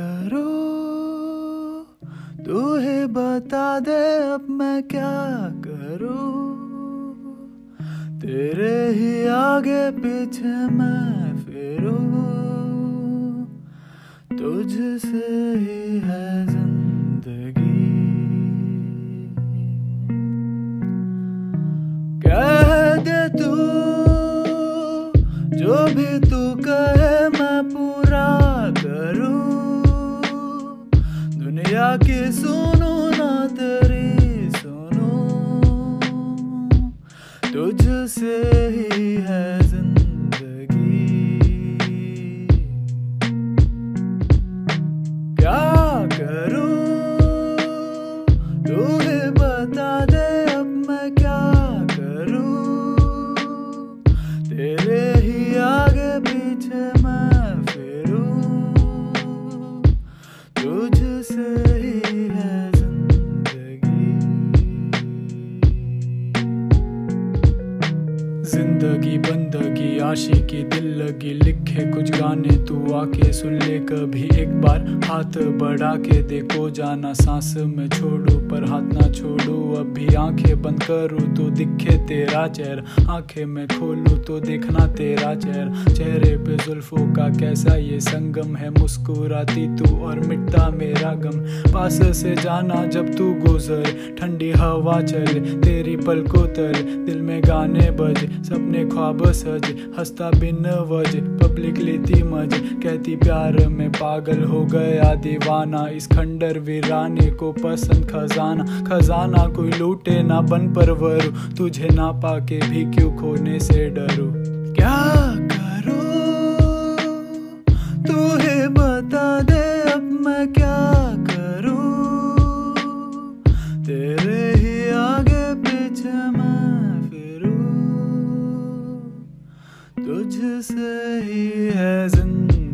करूँ। तू ही बता दे अब मैं क्या करूँ। तेरे ही आगे पीछे मैं फिरूं। तुझसे ही है ज़िंदगी। कह दे तू, जो भी तू कहे दुनिया सुनो ना तेरी, सुनू। तुझसे ही है ज़िंदगी। क्या करूँ? तू ही बता दे अब मैं क्या करूँ? तेरे ही तुझसे ही ज़िंदगी बंदगी आशिकी दिल लगी। लिखे कुछ गाने तू आके सुन ले कभी एक बार। हाथ बढ़ा के देखो जाना, सांस में छोड़ो, पर हाथ ना छोड़ो। अभी आँखें बंद करूँ तो दिखे तेरा चेहरा। आँखें में खोलूँ तो देखना तेरा चेहरा। चेहरे पे जुल्फों का कैसा ये संगम है? मुस्कुराती तू और मिटता मेरा गम। पास से जाना जब तू गुजर, ठंडी हवा चले, तेरी पलकों तले, दिल में गाने बजे। सपने ख्वाब सज, हंसता बिन वज पब्लिक लेती मज। कहती, प्यार में पागल हो गया दीवाना, इस खंडर वीराने को पसंद खजाना। खजाना कोई लूटे ना बन परवरू, तुझे ना पाके भी क्यों खोने से डरू? क्या फिरूं तुझसे ही है ज़िंदगी